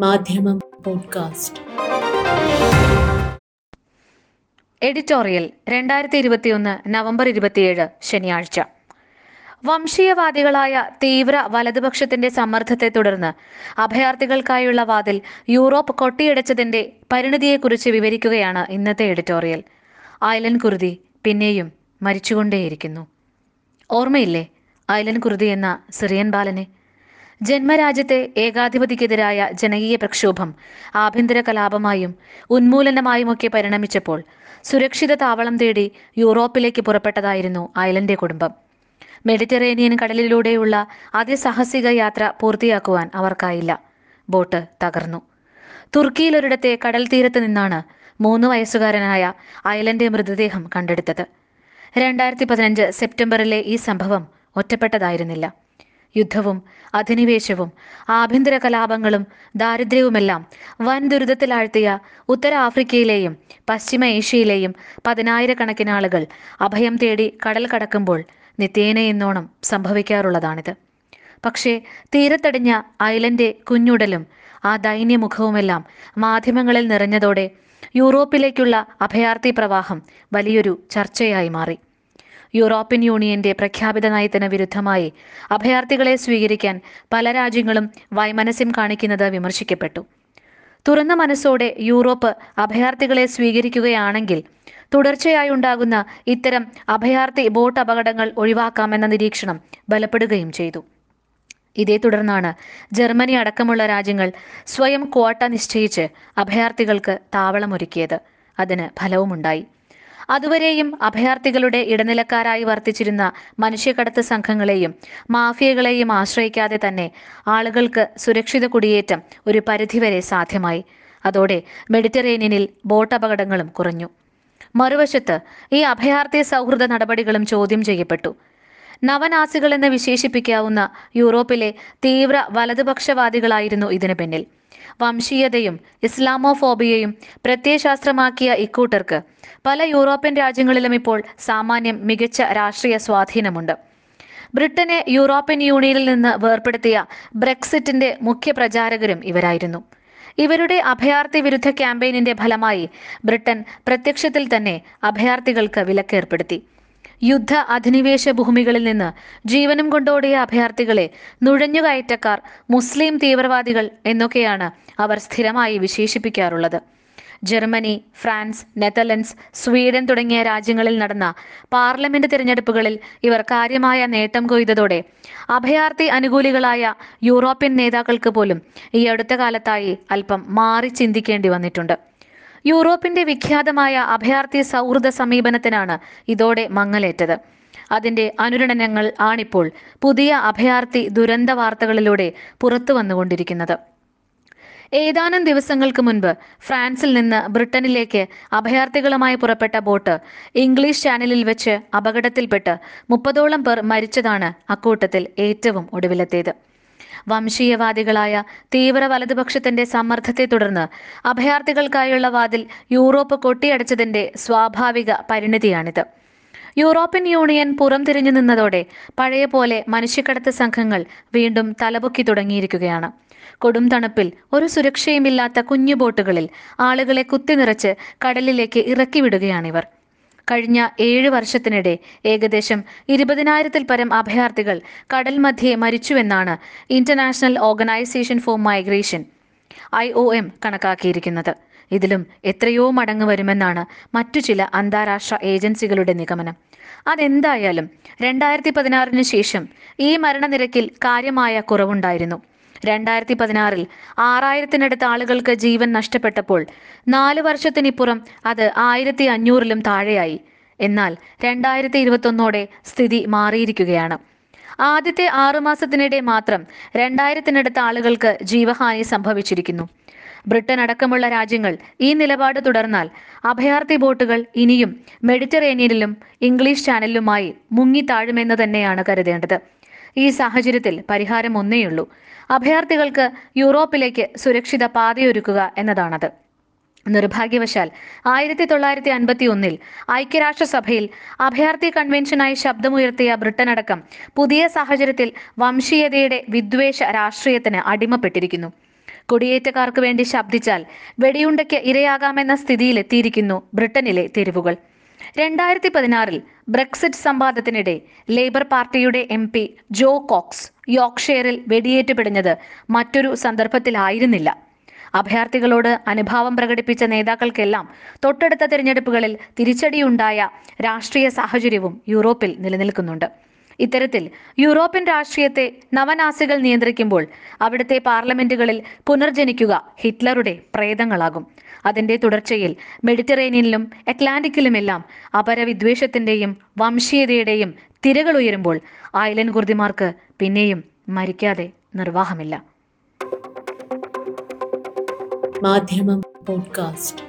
മാധ്യമം podcast. Editorial രണ്ടായിരത്തി ഇരുപത്തിയൊന്ന് നവംബർ ഇരുപത്തിയേഴ് ശനിയാഴ്ച. വംശീയവാദികളായ തീവ്ര വലതുപക്ഷത്തിന്റെ സമ്മർദ്ദത്തെ തുടർന്ന് അഭയാർത്ഥികൾക്കായുള്ള വാതിൽ യൂറോപ്പ് കൊട്ടിയടച്ചതിന്റെ പരിണതിയെക്കുറിച്ച് വിവരിക്കുകയാണ് ഇന്നത്തെ എഡിറ്റോറിയൽ. ഐലൻ കുരുതി പിന്നെയും മരിച്ചുകൊണ്ടേയിരിക്കുന്നു. ഓർമ്മയില്ലേ? ഐലൻ കുരുതി എന്ന സിറിയൻ ബാലനെ ജന്മരാജ്യത്തെ ഏകാധിപതിക്കെതിരായ ജനകീയ പ്രക്ഷോഭം ആഭ്യന്തര കലാപമായും ഉന്മൂലനമായുമൊക്കെ പരിണമിച്ചപ്പോൾ സുരക്ഷിത താവളം തേടി യൂറോപ്പിലേക്ക് പുറപ്പെട്ടതായിരുന്നു ഐലന്റെ കുടുംബം. മെഡിറ്ററേനിയൻ കടലിലൂടെയുള്ള അതിസാഹസിക യാത്ര പൂർത്തിയാക്കുവാൻ അവർക്കായില്ല. ബോട്ട് തകർന്നു. തുർക്കിയിലൊരിടത്തെ കടൽ തീരത്ത് നിന്നാണ് മൂന്ന് വയസ്സുകാരനായ അയലന്റെ മൃതദേഹം കണ്ടെടുത്തത്. രണ്ടായിരത്തി പതിനഞ്ച് സെപ്റ്റംബറിലെ ഈ സംഭവം ഒറ്റപ്പെട്ടതായിരുന്നില്ല. യുദ്ധവും അധിനിവേശവും ആഭ്യന്തര കലാപങ്ങളും ദാരിദ്ര്യവുമെല്ലാം വൻ ദുരിതത്തിലാഴ്ത്തിയ ഉത്തര ആഫ്രിക്കയിലെയും പശ്ചിമ ഏഷ്യയിലെയും പതിനായിരക്കണക്കിന് ആളുകൾ അഭയം തേടി കടൽ കടക്കുമ്പോൾ നിത്യേന എന്നോണം സംഭവിക്കാറുള്ളതാണിത്. പക്ഷേ തീരത്തടിഞ്ഞ ഐലന്റെ കുഞ്ഞുടലും ആ ദൈന്യമുഖവുമെല്ലാം മാധ്യമങ്ങളിൽ നിറഞ്ഞതോടെ യൂറോപ്പിലേക്കുള്ള അഭയാർത്ഥി പ്രവാഹം വലിയൊരു ചർച്ചയായി മാറി. യൂറോപ്യൻ യൂണിയന്റെ പ്രഖ്യാപിത നയത്തിന് വിരുദ്ധമായി അഭയാർത്ഥികളെ സ്വീകരിക്കാൻ പല രാജ്യങ്ങളും വൈമനസ്യം കാണിക്കുന്നത് വിമർശിക്കപ്പെട്ടു. തുറന്ന മനസ്സോടെ യൂറോപ്പ് അഭയാർത്ഥികളെ സ്വീകരിക്കുകയാണെങ്കിൽ തുടർച്ചയായി ഉണ്ടാകുന്ന ഇത്തരം അഭയാർത്ഥി ബോട്ട് അപകടങ്ങൾ ഒഴിവാക്കാമെന്ന നിരീക്ഷണം ബലപ്പെടുകയും ചെയ്തു. ഇതേ തുടർന്നാണ് ജർമ്മനി അടക്കമുള്ള രാജ്യങ്ങൾ സ്വയം ക്വാട്ട നിശ്ചയിച്ച് അഭയാർത്ഥികൾക്ക് താവളമൊരുക്കിയത്. അതിന് ഫലവുമുണ്ടായി. അതുവരെയും അഭയാർത്ഥികളുടെ ഇടനിലക്കാരായി വർത്തിച്ചിരുന്ന മനുഷ്യക്കടത്ത് സംഘങ്ങളെയും മാഫിയകളെയും ആശ്രയിക്കാതെ തന്നെ ആളുകൾക്ക് സുരക്ഷിത കുടിയേറ്റം ഒരു പരിധിവരെ സാധ്യമായി. അതോടെ മെഡിറ്ററേനിയനിൽ ബോട്ട് അപകടങ്ങളും കുറഞ്ഞു. മറുവശത്ത് ഈ അഭയാർത്ഥി സൗഹൃദ നടപടികളും ചോദ്യം ചെയ്യപ്പെട്ടു. നവനാസികൾ എന്ന് വിശേഷിപ്പിക്കാവുന്ന യൂറോപ്പിലെ തീവ്ര വലതുപക്ഷവാദികളായിരുന്നു ഇതിനു പിന്നിൽ. വംശീയതയും ഇസ്ലാമോഫോബിയയും പ്രത്യയശാസ്ത്രമാക്കിയ ഇക്കൂട്ടർക്ക് പല യൂറോപ്യൻ രാജ്യങ്ങളിലും ഇപ്പോൾ സാമാന്യം മികച്ച രാഷ്ട്രീയ സ്വാധീനമുണ്ട്. ബ്രിട്ടനെ യൂറോപ്യൻ യൂണിയനിൽ നിന്ന് വേർപ്പെടുത്തിയ ബ്രെക്സിറ്റിന്റെ മുഖ്യ പ്രചാരകരും ഇവരായിരുന്നു. ഇവരുടെ അഭയാർത്ഥി വിരുദ്ധ ക്യാമ്പയിനിന്റെ ഫലമായി ബ്രിട്ടൻ പ്രത്യക്ഷത്തിൽ തന്നെ അഭയാർത്ഥികൾക്ക് വിലക്കേർപ്പെടുത്തി. യുദ്ധ അധിനിവേശ ഭൂമികളിൽ നിന്ന് ജീവനും കൊണ്ടോടിയ അഭയാർത്ഥികളെ നുഴഞ്ഞുകയറ്റക്കാർ മുസ്ലിം തീവ്രവാദികൾ എന്നൊക്കെയാണ് അവർ സ്ഥിരമായി വിശേഷിപ്പിക്കാറുള്ളത്. ജർമ്മനി ഫ്രാൻസ് നെതർലൻഡ്സ് സ്വീഡൻ തുടങ്ങിയ രാജ്യങ്ങളിൽ നടന്ന പാർലമെന്റ് തിരഞ്ഞെടുപ്പുകളിൽ ഇവർ കാര്യമായ നേട്ടം കൊയ്തതോടെ അഭയാർത്ഥി അനുകൂലികളായ യൂറോപ്യൻ നേതാക്കൾക്ക് പോലും ഈ അടുത്ത കാലത്തായി അല്പം മാറി ചിന്തിക്കേണ്ടി വന്നിട്ടുണ്ട്. യൂറോപ്പിന്റെ വിഖ്യാതമായ അഭയാർത്ഥി സൗഹൃദ സമീപനത്തിനാണ് ഇതോടെ മങ്ങലേറ്റത്. അതിന്റെ അനുരണനങ്ങൾ ആണിപ്പോൾ പുതിയ അഭയാർത്ഥി ദുരന്ത വാർത്തകളിലൂടെ പുറത്തു വന്നുകൊണ്ടിരിക്കുന്നത് ഏതാനും ദിവസങ്ങൾക്ക് മുൻപ് ഫ്രാൻസിൽ നിന്ന് ബ്രിട്ടനിലേക്ക് അഭയാർത്ഥികളുമായി പുറപ്പെട്ട ബോട്ട് ഇംഗ്ലീഷ് ചാനലിൽ വെച്ച് അപകടത്തിൽപ്പെട്ട് മുപ്പതോളം പേർ മരിച്ചതാണ് അക്കൂട്ടത്തിൽ ഏറ്റവും ഒടുവിലത്തേത് വംശീയവാദികളായ തീവ്ര വലതുപക്ഷത്തിന്റെ സമ്മർദ്ദത്തെ തുടർന്ന് അഭയാർത്ഥികൾക്കായുള്ള വാതിൽ യൂറോപ്പ് കൊട്ടിയടച്ചതിന്റെ സ്വാഭാവിക പരിണിതിയാണിത്. യൂറോപ്യൻ യൂണിയൻ പുറംതിരിഞ്ഞു നിന്നതോടെ പഴയ പോലെ മനുഷ്യക്കടത്ത് സംഘങ്ങൾ വീണ്ടും തലപൊക്കി തുടങ്ങിയിരിക്കുകയാണ്. കൊടും തണുപ്പിൽ ഒരു സുരക്ഷയുമില്ലാത്ത കുഞ്ഞു ബോട്ടുകളിൽ ആളുകളെ കുത്തിനിറച്ച് കടലിലേക്ക് ഇറക്കി വിടുകയാണിവർ കഴിഞ്ഞ ഏഴ് വർഷത്തിനിടെ ഏകദേശം ഇരുപതിനായിരത്തിൽ പരം അഭയാർത്ഥികൾ കടൽ മധ്യേ മരിച്ചുവെന്നാണ് international organisation for migration I O M കണക്കാക്കിയിരിക്കുന്നത്. ഇതിലും എത്രയോ മടങ്ങ് വരുമെന്നാണ് മറ്റു ചില അന്താരാഷ്ട്ര ഏജൻസികളുടെ നിഗമനം. അതെന്തായാലും രണ്ടായിരത്തി പതിനാറിന് ശേഷം ഈ മരണനിരക്കിൽ കാര്യമായ കുറവുണ്ടായിരുന്നു. രണ്ടായിരത്തി പതിനാറിൽ ആറായിരത്തിനടുത്ത് ആളുകൾക്ക് ജീവൻ നഷ്ടപ്പെട്ടപ്പോൾ നാല് വർഷത്തിനിപ്പുറം അത് ആയിരത്തി അഞ്ഞൂറിലും താഴെയായി. എന്നാൽ രണ്ടായിരത്തി ഇരുപത്തൊന്നോടെ സ്ഥിതി മാറിയിരിക്കുകയാണ്. ആദ്യത്തെ ആറുമാസത്തിനിടെ മാത്രം രണ്ടായിരത്തിനടുത്ത് ആളുകൾക്ക് ജീവഹാനി സംഭവിച്ചിരിക്കുന്നു. ബ്രിട്ടൻ അടക്കമുള്ള രാജ്യങ്ങൾ ഈ നിലപാട് തുടർന്നാൽ അഭയാർത്ഥി ബോട്ടുകൾ ഇനിയും മെഡിറ്ററേനിയനിലും ഇംഗ്ലീഷ് ചാനലിലുമായി മുങ്ങി താഴുമെന്ന് തന്നെയാണ് കരുതേണ്ടത്. ഈ സാഹചര്യത്തിൽ പരിഹാരം ഒന്നേയുള്ളൂ അഭയാർത്ഥികൾക്ക് യൂറോപ്പിലേക്ക് സുരക്ഷിത പാതയൊരുക്കുക എന്നതാണത്. നിർഭാഗ്യവശാൽ ആയിരത്തി തൊള്ളായിരത്തി അൻപത്തി ഒന്നിൽ ഐക്യരാഷ്ട്രസഭയിൽ അഭയാർത്ഥി കൺവെൻഷനായി ശബ്ദമുയർത്തിയ ബ്രിട്ടൻ അടക്കം പുതിയ സാഹചര്യത്തിൽ വംശീയതയുടെ വിദ്വേഷ രാഷ്ട്രീയത്തിന് അടിമപ്പെട്ടിരിക്കുന്നു. കുടിയേറ്റക്കാർക്ക് വേണ്ടി ശബ്ദിച്ചാൽ വെടിയുണ്ടയ്ക്ക് ഇരയാകാമെന്ന സ്ഥിതിയിലെത്തിയിരിക്കുന്നു ബ്രിട്ടനിലെ തെരുവുകൾ. രണ്ടായിരത്തി പതിനാറിൽ ബ്രെക്സിറ്റ് സംവാദത്തിനിടെ ലേബർ പാർട്ടിയുടെ എം പി ജോ കോക്സ് യോക്ഷെയറിൽ വെടിയേറ്റ് പിടഞ്ഞത് മറ്റൊരു സന്ദർഭത്തിലായിരുന്നില്ല. അഭയാർത്ഥികളോട് അനുഭാവം പ്രകടിപ്പിച്ച നേതാക്കൾക്കെല്ലാം തൊട്ടടുത്ത തിരഞ്ഞെടുപ്പുകളിൽ തിരിച്ചടിയുണ്ടായ രാഷ്ട്രീയ സാഹചര്യവും യൂറോപ്പിൽ നിലനിൽക്കുന്നുണ്ട്. ഇത്തരത്തിൽ യൂറോപ്യൻ രാഷ്ട്രീയത്തെ നവനാസികൾ നിയന്ത്രിക്കുമ്പോൾ അവിടുത്തെ പാർലമെന്റുകളിൽ പുനർജനിക്കുക ഹിറ്റ്ലറുടെ പ്രേതങ്ങളാകും. അതിന്റെ തുടർച്ചയിൽ മെഡിറ്ററേനിയനിലും അറ്റ്ലാന്റിക്കിലുമെല്ലാം അപരവിദ്വേഷത്തിന്റെയും വംശീയതയുടെയും തിരകൾ ഉയരുമ്പോൾ ഐലൻഡ് കുർദിമാർക്ക് പിന്നെയും മരിക്കാതെ നിർവാഹമില്ല. മാധ്യമം പോഡ്കാസ്റ്റ്.